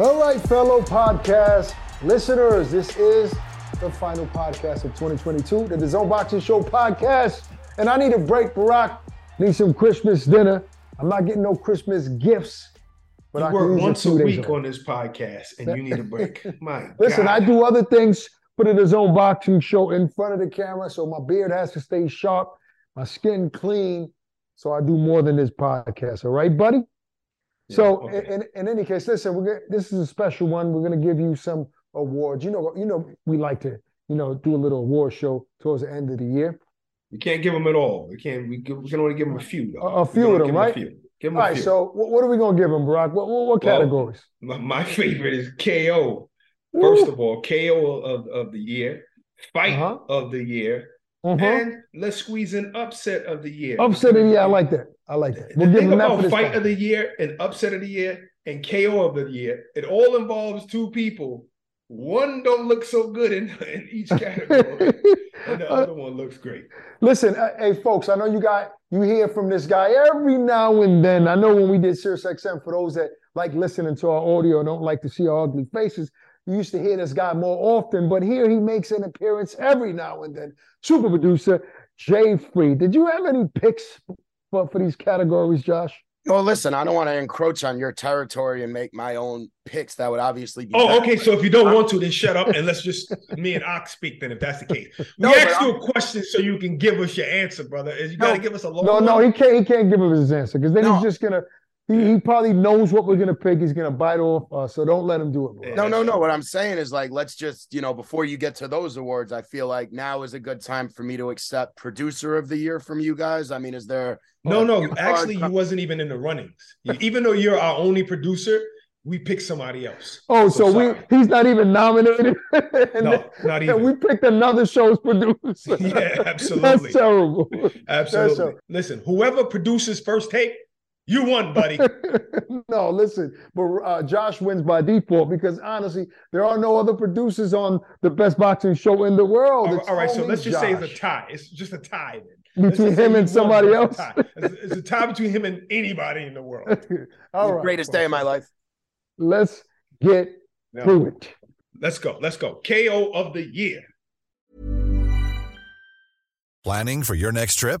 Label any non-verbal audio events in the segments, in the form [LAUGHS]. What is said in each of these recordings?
All right, fellow podcast listeners, this is the final podcast of 2022, the DAZN Boxing Show podcast. And I need a break, Barak. Need some Christmas dinner. I'm not getting no Christmas gifts. But you I work once a week on this podcast, and you need a break. [LAUGHS] My listen, God. I do other things. Put it his own boxing show in front of the camera, so my beard has to stay sharp, my skin clean. So I do more than this podcast. All right, buddy. Yeah, so okay. in, in any case, listen, we're gonna, this is a special one. We're going to give you some awards. You know, you know, we like to, you know, do a little award show towards the end of the year. You can't give them at all. We can't. We, we can only give them a few. Though. A, a few of them, right? Give all right. Few. So what, are we gonna give them, Brock? What what, what categories? Well, my, my, favorite is KO. First of all, KO of, of the year, fight uh-huh. of the year, uh-huh. and let's squeeze in upset of the year. Upset of the year, I like that. I like that. We'll the thing about fight of the year and upset of the year and KO of the year, it all involves two people one don't look so good in, [LAUGHS] in each category, [LAUGHS] and the other one looks great. Listen, uh, hey folks, I know you got you hear from this guy every now and then. I know when we did Sirius XM, for those that like listening to our audio, don't like to see our ugly faces, you used to hear this guy more often, but here he makes an appearance every now and then. Super producer Jay Free. Did you have any picks for, for these categories, Josh? Well, listen, I don't want to encroach on your territory and make my own picks. That would obviously be. Oh, better. okay. So if you don't want to, then shut up and let's just me and Ox speak. Then, if that's the case, [LAUGHS] we no, asked you a question so you can give us your answer, brother. Is you got to give us a long. No, one? no, he can't. He can't give us his answer because then no. he's just gonna he, he probably knows what we're gonna pick. He's gonna bite off us, so don't let him do it. Bro. No, no, no. What I'm saying is like, let's just you know, before you get to those awards, I feel like now is a good time for me to accept producer of the year from you guys. I mean, is there? No, no. Actually, you wasn't even in the runnings. even though you're our only producer, we picked somebody else. Oh, so, so we he's not even nominated. [LAUGHS] no, not even. We picked another show's producer. [LAUGHS] yeah, [LAUGHS] absolutely. That's terrible. Absolutely. That's Listen, whoever produces first take you won, buddy. [LAUGHS] no, listen, but uh, Josh wins by default because honestly, there are no other producers on the best boxing show in the world. all, all right, so let's just say it's a tie. It's just a tie then. Between him and somebody else. It's, it's, a tie between him and anybody in the world. [LAUGHS] all right. Greatest day of my life. Let's get no. through it. Let's go. Let's go. KO of the year. Planning for your next trip?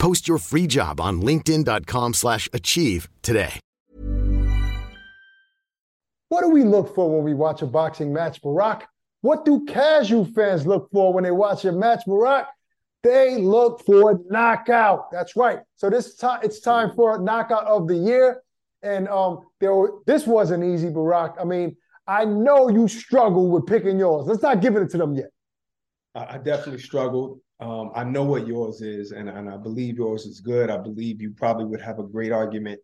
Post your free job on linkedin.com slash achieve today. What do we look for when we watch a boxing match, Barak? What do casual fans look for when they watch a match, Barak? They look for knockout. That's right. So this time it's time for a knockout of the year. And um, there were, this wasn't easy, Barak. I mean, I know you struggled with picking yours. Let's not give it to them yet. I definitely struggled. Um, I know what yours is, and, and I believe yours is good. I believe you probably would have a great argument.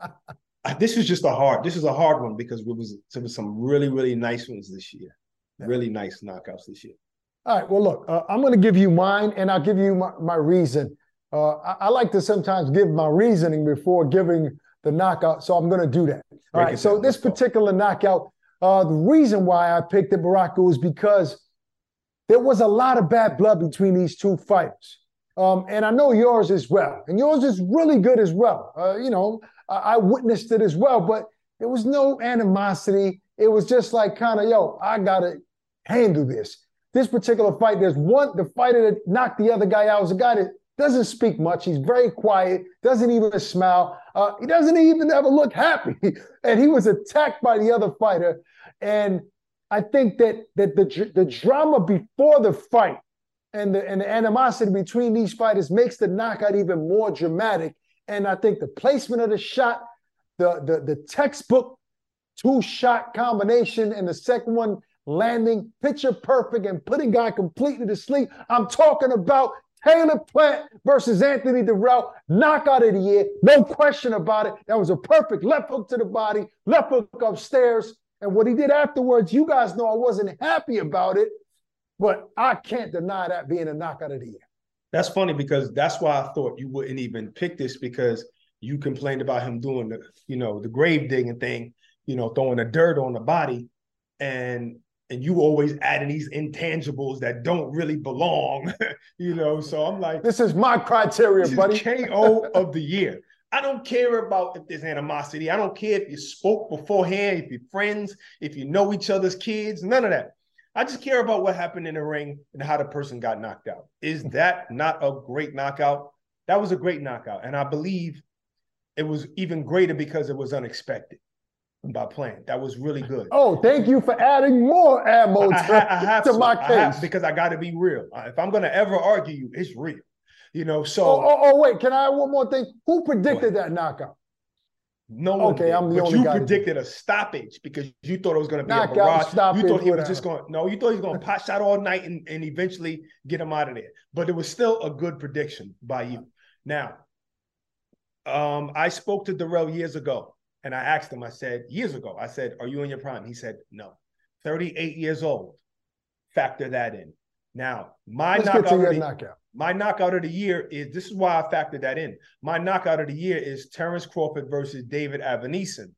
[LAUGHS] this is just a hard. This is a hard one because it was there was some really really nice ones this year, yeah. really nice knockouts this year. All right. Well, look, uh, I'm going to give you mine, and I'll give you my, my reason. Uh, I, I, like to sometimes give my reasoning before giving the knockout, so I'm going to do that. All right. So this particular knockout, uh, the reason why I picked it, Baraka, was because there was a lot of bad blood between these two fighters. Um, and I know yours as well. And yours is really good as well. Uh, you know, I, I witnessed it as well, but there was no animosity. It was just like kind of, yo, I gotta handle this. This particular fight, there's one, the fighter that knocked the other guy out was a guy that doesn't speak much. He's very quiet, doesn't even smile. Uh, he doesn't even ever look happy. [LAUGHS] and he was attacked by the other fighter. And I think that that the the drama before the fight and the and the animosity between these fighters makes the knockout even more dramatic. And I think the placement of the shot, the the the textbook two shot combination, and the second one landing picture perfect and putting guy completely to sleep. I'm talking about Caleb Plant versus Anthony Dirrell, knockout of the year, no question about it. That was a perfect left hook to the body, left hook upstairs. And what he did afterwards, you guys know I wasn't happy about it, but I can't deny that being a knockout of the year. That's funny because that's why I thought you wouldn't even pick this because you complained about him doing the, you know, the grave digging thing, you know, throwing the dirt on the body. And and you always adding these intangibles that don't really belong, [LAUGHS] you know. So I'm like, this is my criteria, buddy. KO of the year. [LAUGHS] I don't care about if there's animosity. I don't care if you spoke beforehand, if you're friends, if you know each other's kids, none of that. I just care about what happened in the ring and how the person got knocked out. Is that not a great knockout? That was a great knockout. And I believe it was even greater because it was unexpected by Plant. That was really good. Oh, thank you for adding more ammo to, I, I to, to my case. Have, because I got to be real. If I'm going to ever argue you, it's real. You know, so. Oh, oh, oh, wait, can I add one more thing? Who predicted that knockout? No one. Okay, did. I'm the but only you predicted a stoppage because you thought it was going to be Knockout, a barrage. Stoppage, you thought he was just going. No, you thought he was going [LAUGHS] to pot shot all night and, and eventually get him out of there. But it was still a good prediction by you. Now, um, I spoke to Dirrell years ago, and I asked him. I said years ago. I said, "Are you in your prime?" He said, "No." Thirty-eight years old. Factor that in. Now, my Let's knockout, your knockout. My knockout of the year is this is why I factored that in. My knockout of the year is Terence Crawford versus David Avanesyan.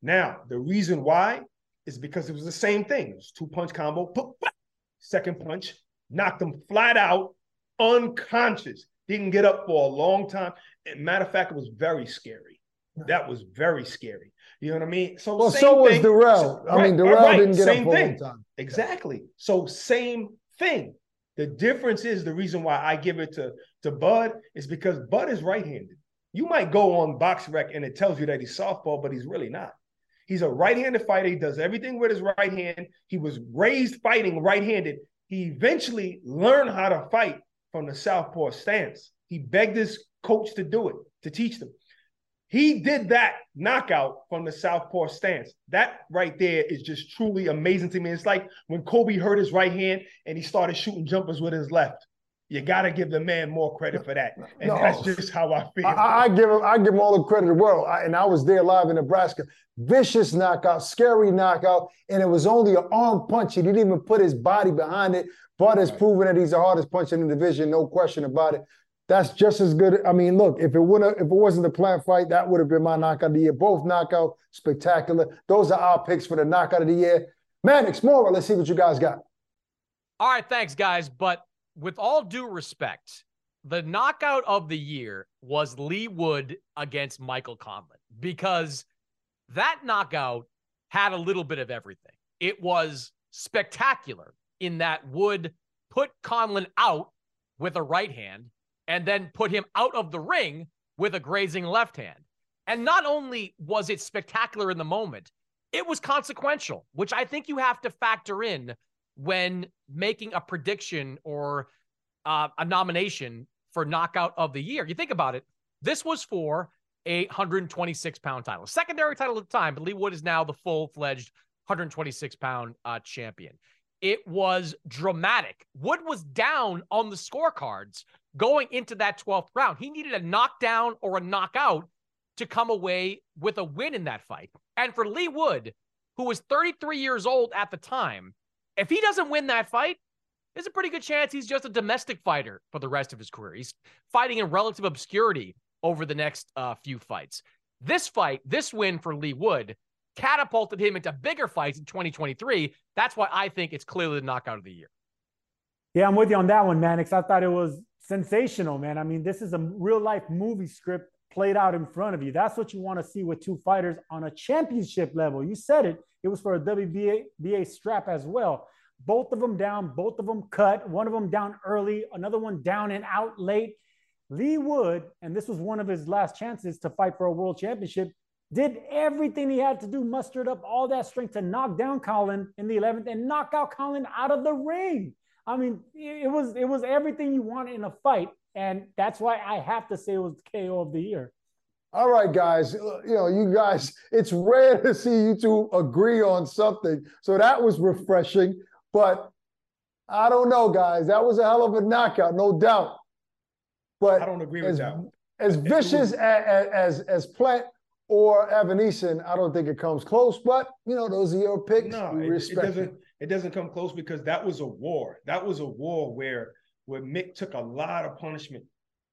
Now, the reason why is because it was the same thing. It was two punch combo. Second punch, knocked him flat out, unconscious. Didn't get up for a long time. And matter of fact, it was very scary. That was very scary. You know what I mean? So well, so was Dirrell. So, I right, mean, Dirrell right, didn't get up for thing. a long time. Exactly. So same thing. The difference is the reason why I give it to, to Bud is because Bud is right-handed. You might go on BoxRec and it tells you that he's southpaw, but he's really not. He's a right-handed fighter. He does everything with his right hand. He was raised fighting right-handed. He eventually learned how to fight from the southpaw stance. He begged his coach to do it, to teach them. He did that knockout from the southpaw stance. That right there is just truly amazing to me. It's like when Kobe hurt his right hand and he started shooting jumpers with his left. You got to give the man more credit for that, and no, that's just how I feel. I, I, give him, I give him all the credit in the world. I, and I was there live in Nebraska. Vicious knockout, scary knockout, and it was only an arm punch. He didn't even put his body behind it. But has proven that he's the hardest puncher in the division, no question about it. That's just as good. I mean, look, if it wouldn't, if it wasn't the plant fight, that would have been my knockout of the year. Both knockout, spectacular. Those are our picks for the knockout of the year. Mannix, Mora. Let's see what you guys got. All right, thanks, guys. But with all due respect, the knockout of the year was Leigh Wood against Michael Conlan because that knockout had a little bit of everything. It was spectacular in that Wood put Conlan out with a right hand and then put him out of the ring with a grazing left hand. And not only was it spectacular in the moment, it was consequential, which I think you have to factor in when making a prediction or uh, a nomination for knockout of the year. You think about it, this was for a 126 pound title, secondary title at the time, but Leigh Wood is now the full fledged 126 pound uh, champion. It was dramatic. Wood was down on the scorecards going into that 12th round. He needed a knockdown or a knockout to come away with a win in that fight. And for Leigh Wood, who was 33 years old at the time, if he doesn't win that fight, there's a pretty good chance he's just a domestic fighter for the rest of his career. He's fighting in relative obscurity over the next uh, few fights. This fight, this win for Leigh Wood, catapulted him into bigger fights in 2023. That's why I think it's clearly the knockout of the year. Yeah, I'm with you on that one, Mannix. I thought it was sensational, man. I mean, this is a real life movie script played out in front of you. That's what you want to see with two fighters on a championship level. You said it. It was for a WBA strap as well. Both of them down, both of them cut, one of them down early, another one down and out late. Leigh Wood, and this was one of his last chances to fight for a world championship, did everything he had to do, mustered up all that strength to knock down Conlan in the 11th and knock out Conlan out of the ring. I mean, it was it was everything you want in a fight, and that's why I have to say it was the KO of the year. All right, guys. You know, you guys, it's rare to see you two agree on something. So that was refreshing. But I don't know, guys. That was a hell of a knockout, no doubt. But I don't agree with that. As vicious as, as as Plant or Avanesyan, I don't think it comes close. But you know, those are your picks. No, it, it, doesn't. It doesn't come close because that was a war. That was a war where where Mick took a lot of punishment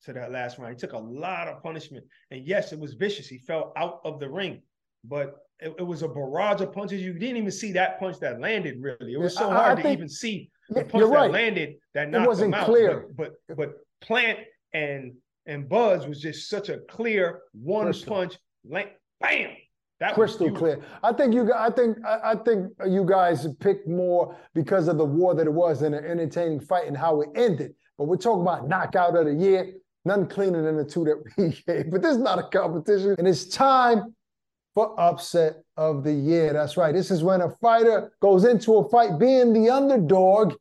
to that last round. He took a lot of punishment, and yes, it was vicious. He fell out of the ring, but it, it was a barrage of punches. You didn't even see that punch that landed. Really, it was so hard I to even see the punch that landed that knocked it wasn't him out. Clear, but, but but Plant and and Buzz was just such a clear one punch, bam. That crystal clear. I think you. I think. I think you guys picked more because of the war that it was and an entertaining fight and how it ended. But we're talking about knockout of the year. None cleaner than the two that we [LAUGHS] gave. But this is not a competition, and it's time for upset of the year. That's right. This is when a fighter goes into a fight being the underdog,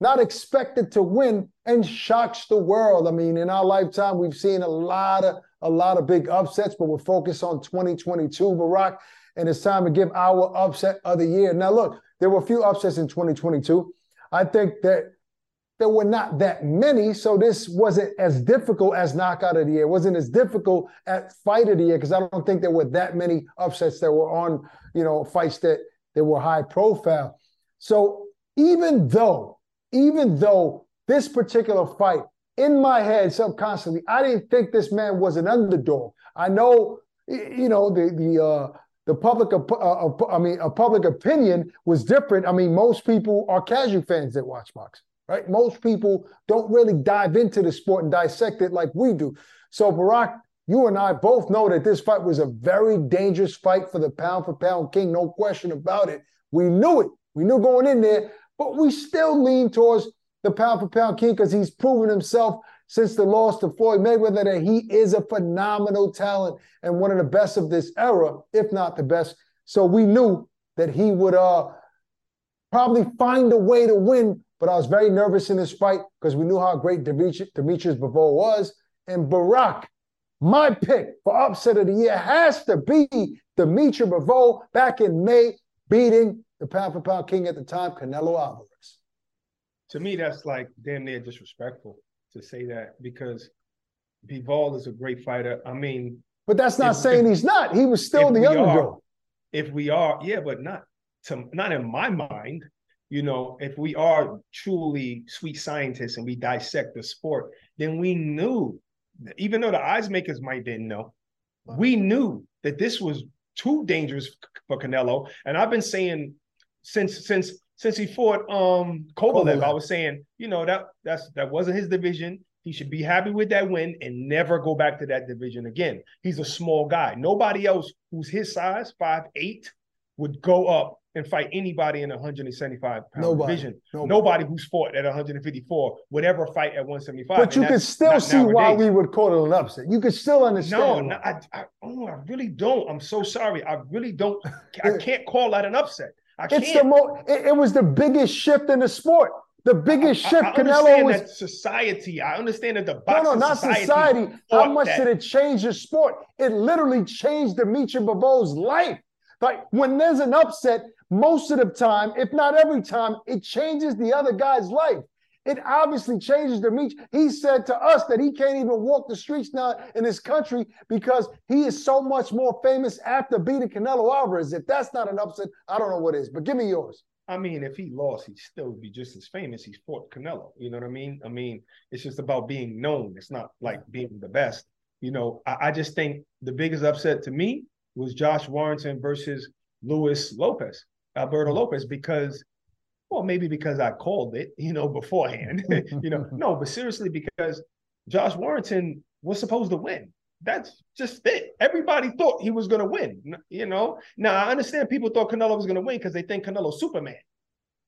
not expected to win, and shocks the world. I mean, in our lifetime, we've seen a lot of a lot of big upsets, but we're focused on 2022, Barak, and it's time to give our upset of the year. Now, look, there were a few upsets in 2022. I think that there were not that many, so this wasn't as difficult as knockout of the year. It wasn't as difficult at fight of the year because I don't think there were that many upsets that were on, you know, fights that that were high profile. So even though, even though this particular fight in my head subconsciously, I didn't think this man was an underdog. I know, you know, the the uh, the public, uh, I mean, a public opinion was different. I mean, most people are casual fans that watch boxing, right? Most people don't really dive into the sport and dissect it like we do. So, Barak, you and I both know that this fight was a very dangerous fight for the pound for pound king, no question about it. We knew it. We knew going in there, but we still lean towards the pound for pound king because he's proven himself since the loss to Floyd Mayweather that he is a phenomenal talent and one of the best of this era, if not the best. So we knew that he would uh, probably find a way to win. But I was very nervous in this fight because we knew how great Demetrius, Bivol was. And Barak, my pick for upset of the year has to be Demetrius Bivol back in May, beating the pound for pound king at the time, Canelo Alvarez to me, that's like damn near disrespectful to say that because Bivol is a great fighter. I mean, but that's not if, saying he's not. He was still the underdog. If we are, yeah, but not to not in my mind. You know, if we are truly sweet scientists and we dissect the sport, then we knew, even though the odds makers might didn't know, we knew that this was too dangerous for Canelo. And I've been saying since since since he fought um Kovalev, Kovalev, I was saying, you know, that that's that wasn't his division. He should be happy with that win and never go back to that division again. He's a small guy. Nobody else who's his size, five eight, would go up and fight anybody in a 175 pound Nobody. division. Nobody. Nobody. who's fought at 154 would ever fight at 175. But you could still see nowadays. why we would call it an upset. You could still understand. No, no I, I, oh, I really don't. I'm so sorry. I really don't. I [LAUGHS] can't call that an upset. I it's can't. the mo- it, it, was the biggest shift in the sport. The biggest I, shift. I, I Canelo was that society. I understand that the boxing no, no, not society. society. How much that. did it change the sport? It literally changed Dimitri Bivol's life. Like when there's an upset, most of the time, if not every time, it changes the other guy's life. It obviously changes the meat. He said to us that he can't even walk the streets now in this country because he is so much more famous after beating Canelo Alvarez. If that's not an upset, I don't know what is. But give me yours. I mean, if he lost, he'd still be just as famous. He's fought Canelo. You know what I mean? I mean, it's just about being known. It's not like being the best. You know, I, I just think the biggest upset to me was Josh Warrington versus Luis Lopez, Alberto hmm. Lopez, because well, maybe because I called it, you know, beforehand. [LAUGHS] you know, [LAUGHS] no, but seriously, because Josh Warrington was supposed to win. That's just it. Everybody thought he was going to win. You know, now I understand people thought Canelo was going to win because they think Canelo's Superman.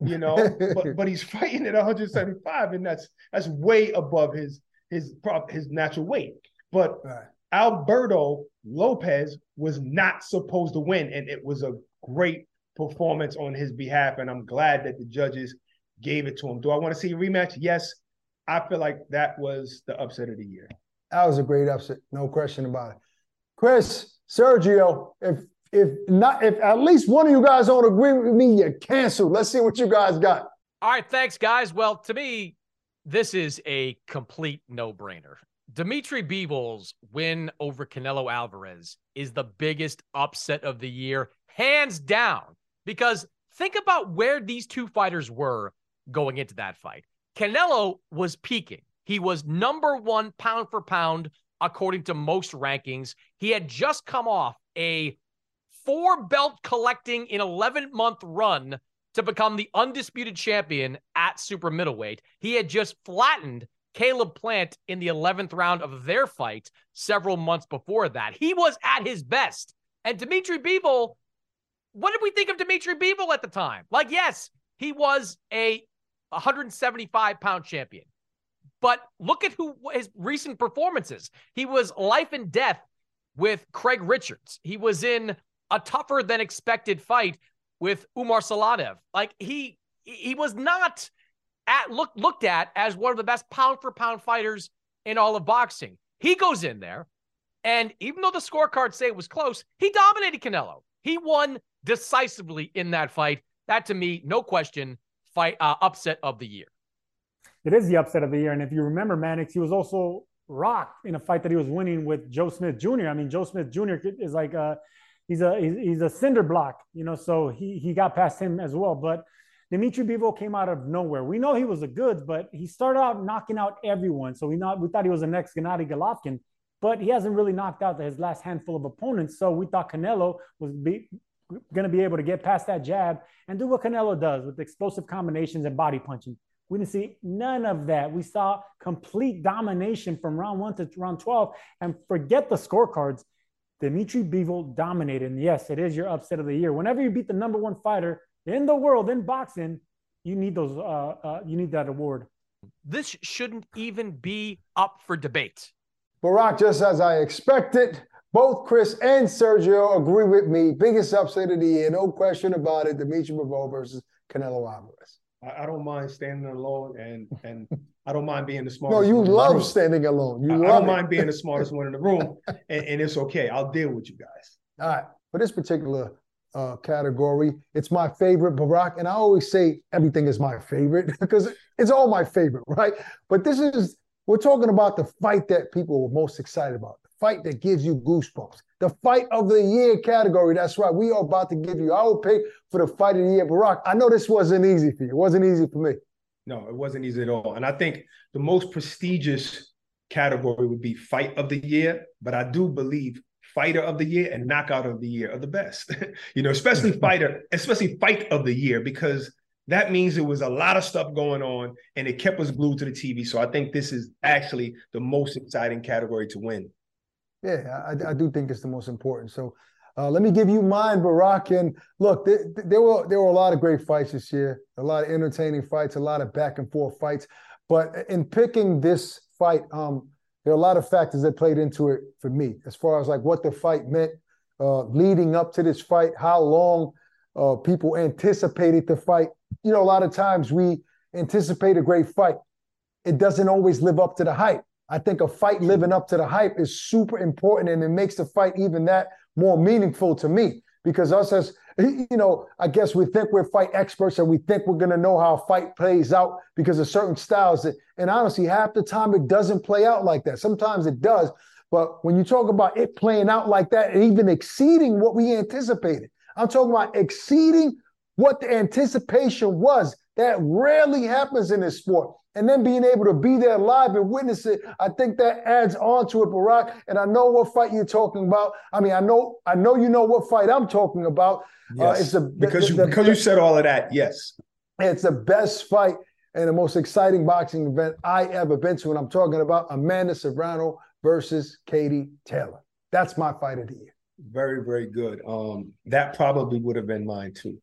You know, but [LAUGHS] but he's fighting at 175, and that's that's way above his his prop his natural weight. But right. Alberto Lopez was not supposed to win, and it was a great performance on his behalf. And I'm glad that the judges gave it to him. Do I want to see a rematch? Yes. I feel like that was the upset of the year. That was a great upset, no question about it. Chris, Sergio, if if not if at least one of you guys don't agree with me, you're canceled. Let's see what you guys got. All right, thanks, guys. Well, to me, this is a complete no-brainer. Dimitri Bivol's win over Canelo Alvarez is the biggest upset of the year, hands down. Because think about where these two fighters were going into that fight. Canelo was peaking. He was number one pound for pound, according to most rankings. He had just come off a four belt collecting in 11 month run to become the undisputed champion at super middleweight. He had just flattened Caleb Plant in the 11th round of their fight several months before that. He was at his best. And Dimitri Bivol what did we think of Dimitri Bivol at the time? Like, yes, he was a 175 pound champion, but look at who his recent performances. He was life and death with Craig Richards. He was in a tougher than expected fight with Umar Salamov. Like he he was not at look looked at as one of the best pound for pound fighters in all of boxing. He goes in there, and even though the scorecards say it was close, he dominated Canelo. He won decisively in that fight. That to me, no question, fight uh, upset of the year. It is the upset of the year, and if you remember, Mannix, he was also rocked in a fight that he was winning with Joe Smith Jr. I mean, Joe Smith Jr. is like a he's a he's a cinder block, you know. So he he got past him as well, but. Dimitri Bivol came out of nowhere. We know he was a good, but he started out knocking out everyone. So we not we thought he was the next Gennady Golovkin, but he hasn't really knocked out his last handful of opponents. So we thought Canelo was be, going to be able to get past that jab and do what Canelo does with explosive combinations and body punching. We didn't see none of that. We saw complete domination from round one to round 12. And forget the scorecards. Dimitri Bivol dominated. And yes, it is your upset of the year. Whenever you beat the number one fighter in the world in boxing, you need those. Uh, uh, you need that award. This shouldn't even be up for debate. Barak, just as I expected, both Chris and Sergio agree with me. Biggest upset of the year, no question about it. Dimitri Bivol versus Canelo Alvarez. I, I don't mind standing alone, and and I don't mind being the smartest. No, you love standing alone. You I, love I don't it. mind being the smartest one in the room, [LAUGHS] and, and it's okay. I'll deal with you guys. All right, for this particular uh, category, it's my favorite, Barak, and I always say everything is my favorite [LAUGHS] because it's all my favorite, right? But this is we're talking about the fight that people were most excited about the fight that gives you goosebumps. The fight of the year category. That's right. We are about to give you our pick for the fight of the year. Barak, I know this wasn't easy for you. It wasn't easy for me. No, it wasn't easy at all. And I think the most prestigious category would be fight of the year, but I do believe fighter of the year and knockout of the year are the best. [LAUGHS] you know, especially [LAUGHS] fighter, especially fight of the year because that means there was a lot of stuff going on and it kept us glued to the TV. So I think this is actually the most exciting category to win. Yeah, I, I do think it's the most important. So uh, let me give you mine, Barak. And look, there, there, were there were a lot of great fights this year, a lot of entertaining fights, a lot of back and forth fights. But in picking this fight, um, there are a lot of factors that played into it for me, as far as like what the fight meant uh, leading up to this fight, how long uh, people anticipated the fight. You know, a lot of times we anticipate a great fight. It doesn't always live up to the hype. I think a fight living up to the hype is super important and it makes the fight even that more meaningful to me because us as you know, I guess we think we're fight experts and we think we're going to know how a fight plays out because of certain styles. That, and honestly, half the time it doesn't play out like that. Sometimes it does. But when you talk about it playing out like that and even exceeding what we anticipated, I'm talking about exceeding what the anticipation was. That rarely happens in this sport. and then being able to be there live and witness it, I think that adds on to it, Barak. And I know what fight you're talking about. I mean, I know I know you know what fight I'm talking about. Uh, yes, uh, it's a, because the, you the, because you said all of that. Yes, it's the best fight and the most exciting boxing event I ever been to, and I'm talking about Amanda Serrano versus Katie Taylor. That's my fight of the year. Very, very good. Um, that probably would have been mine too.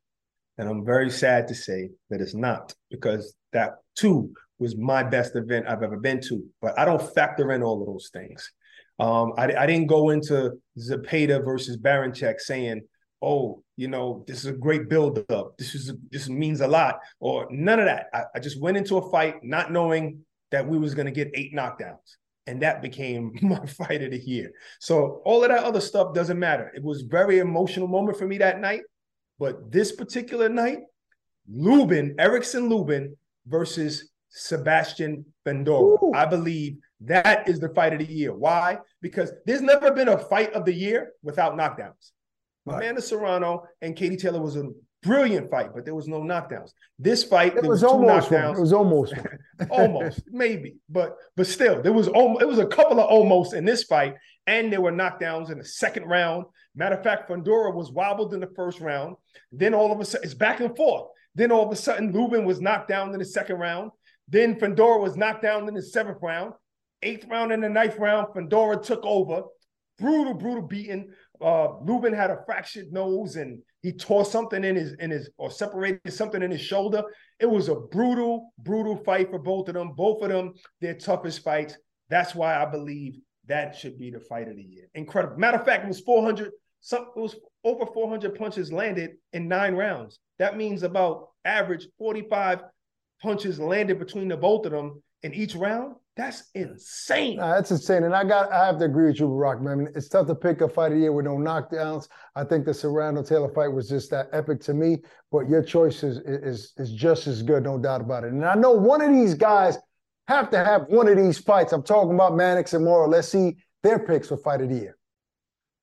And I'm very sad to say that it's not because that too was my best event I've ever been to. But I don't factor in all of those things. Um, I, I didn't go into Zepeda versus Baranchyk saying, oh, you know, this is a great build-up. This is this means a lot, or none of that. I, I just went into a fight not knowing that we was going to get eight knockdowns and that became [LAUGHS] my fight of the year. So all of that other stuff doesn't matter. It was very emotional moment for me that night, but this particular night, Lubin, Erickson Lubin versus Sebastian Fundora. Ooh. I believe that is the fight of the year. Why? Because there's never been a fight of the year without knockdowns. Right. Amanda Serrano and Katie Taylor was a brilliant fight, but there was no knockdowns. This fight, it was, was almost knockdowns. It was almost, [LAUGHS] almost maybe, but but still, there was almost, it was a couple of almost in this fight, and there were knockdowns in the second round. Matter of fact, Fundora was wobbled in the first round. Then all of a sudden, it's back and forth. Then all of a sudden, Lubin was knocked down in the second round. Then Fundora was knocked down in the seventh round. Eighth round and the ninth round, Fundora took over. Brutal, brutal beating. Uh, Lubin had a fractured nose and he tore something in his in his or separated something in his shoulder. It was a brutal, brutal fight for both of them. Both of them, their toughest fights. That's why I believe that should be the fight of the year. Incredible. Matter of fact, it was 400. Some it was over 400 punches landed in nine rounds. That means about average 45 punches landed between the both of them in each round. That's insane. Nah, that's insane. And I got I have to agree with you, Rock, man. It's tough to pick a fight of the year with no knockdowns. I think the Serrano Taylor fight was just that epic to me. But your choice is, is is just as good, no doubt about it. And I know one of these guys have to have one of these fights. I'm talking about Mannix and Mora. Let's see their picks for fight of the year.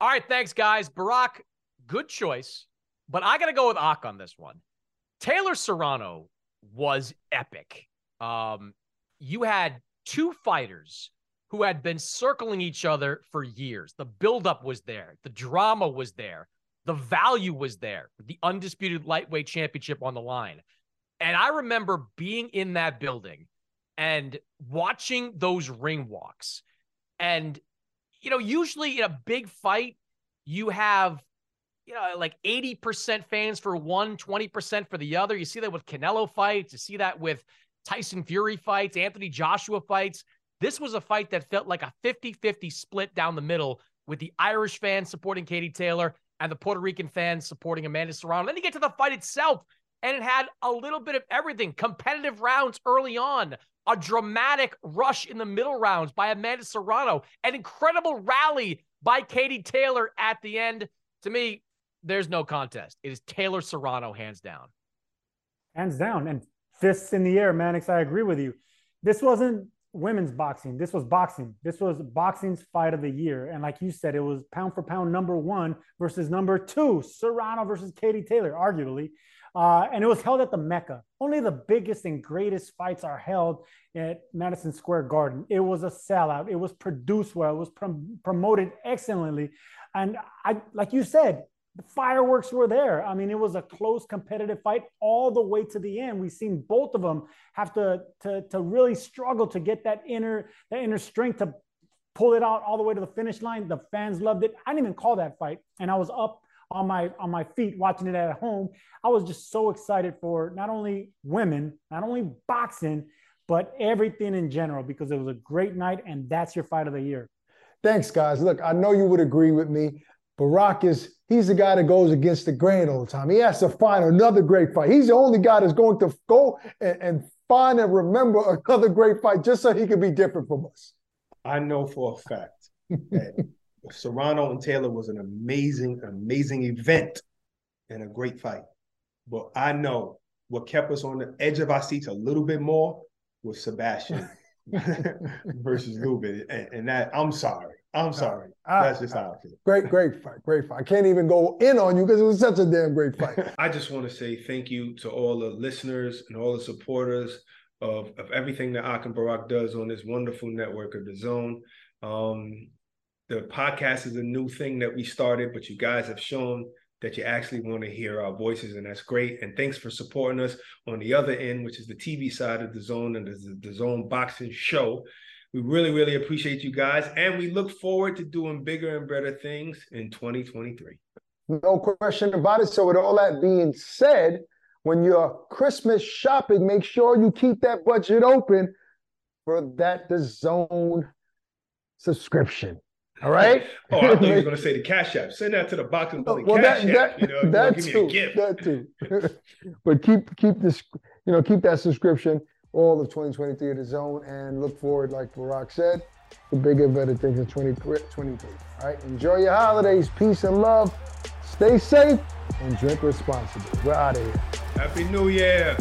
All right, thanks, guys. Barak, good choice. But I gotta go with Ak on this one. Taylor Serrano was epic. Um, you had two fighters who had been circling each other for years. The buildup was there, the drama was there, the value was there, the undisputed lightweight championship on the line. And I remember being in that building and watching those ring walks. And, you know, usually in a big fight, you have, you know, like 80% fans for one, 20% for the other. You see that with Canelo fights, you see that with Tyson Fury fights, Anthony Joshua fights. This was a fight that felt like a 50 50 split down the middle with the Irish fans supporting Katie Taylor and the Puerto Rican fans supporting Amanda Serrano. Then you get to the fight itself, and it had a little bit of everything competitive rounds early on, a dramatic rush in the middle rounds by Amanda Serrano, an incredible rally by Katie Taylor at the end. To me, there's no contest. It is Taylor Serrano, hands down. Hands down. And fists in the air, Mannix. I agree with you. This wasn't women's boxing. This was boxing. This was boxing's fight of the year. And like you said, it was pound for pound number one versus number two, Serrano versus Katie Taylor, arguably. Uh, and it was held at the Mecca. Only the biggest and greatest fights are held at Madison Square Garden. It was a sellout. It was produced well. It was prom- promoted excellently. And I, like you said, the fireworks were there. I mean, it was a close competitive fight all the way to the end. We've seen both of them have to, to, to really struggle to get that inner, that inner strength to pull it out all the way to the finish line. The fans loved it. I didn't even call that fight. And I was up on my on my feet watching it at home. I was just so excited for not only women, not only boxing, but everything in general because it was a great night and that's your fight of the year. Thanks, guys. Look, I know you would agree with me. Barak is he's the guy that goes against the grain all the time. He has to find another great fight. He's the only guy that's going to go and, and find and remember another great fight just so he can be different from us. I know for a fact that Serrano and Taylor was an amazing, amazing event and a great fight. But I know what kept us on the edge of our seats a little bit more was Sebastian [LAUGHS] [LAUGHS] versus Lubin. And, and that I'm sorry. I'm sorry. Uh, That's just how I feel. Great, great fight. Great fight. I can't even go in on you because it was such a damn great fight. [LAUGHS] I just want to say thank you to all the listeners and all the supporters of, of everything that Ak and Barak does on this wonderful network of DAZN. Um, the podcast is a new thing that we started, but you guys have shown that you actually want to hear our voices, and that's great. And thanks for supporting us on the other end, which is the TV side of DAZN and the, the Zone Boxing Show. We really, really appreciate you guys, and we look forward to doing bigger and better things in 2023. No question about it. So, with all that being said, when you're Christmas shopping, make sure you keep that budget open for that DAZN subscription. All right. oh, I thought you were [LAUGHS] going to say the Cash App. Send that to the Boxing Bully well, Cash that, App. That, you know, that too. That [LAUGHS] too. but keep keep this, you know, keep that subscription all of 2023 at DAZN and look forward, like Barak said, to bigger, better things in 2023. All right. Enjoy your holidays. Peace and love. Stay safe and drink responsibly. We're out of here. Happy New Year.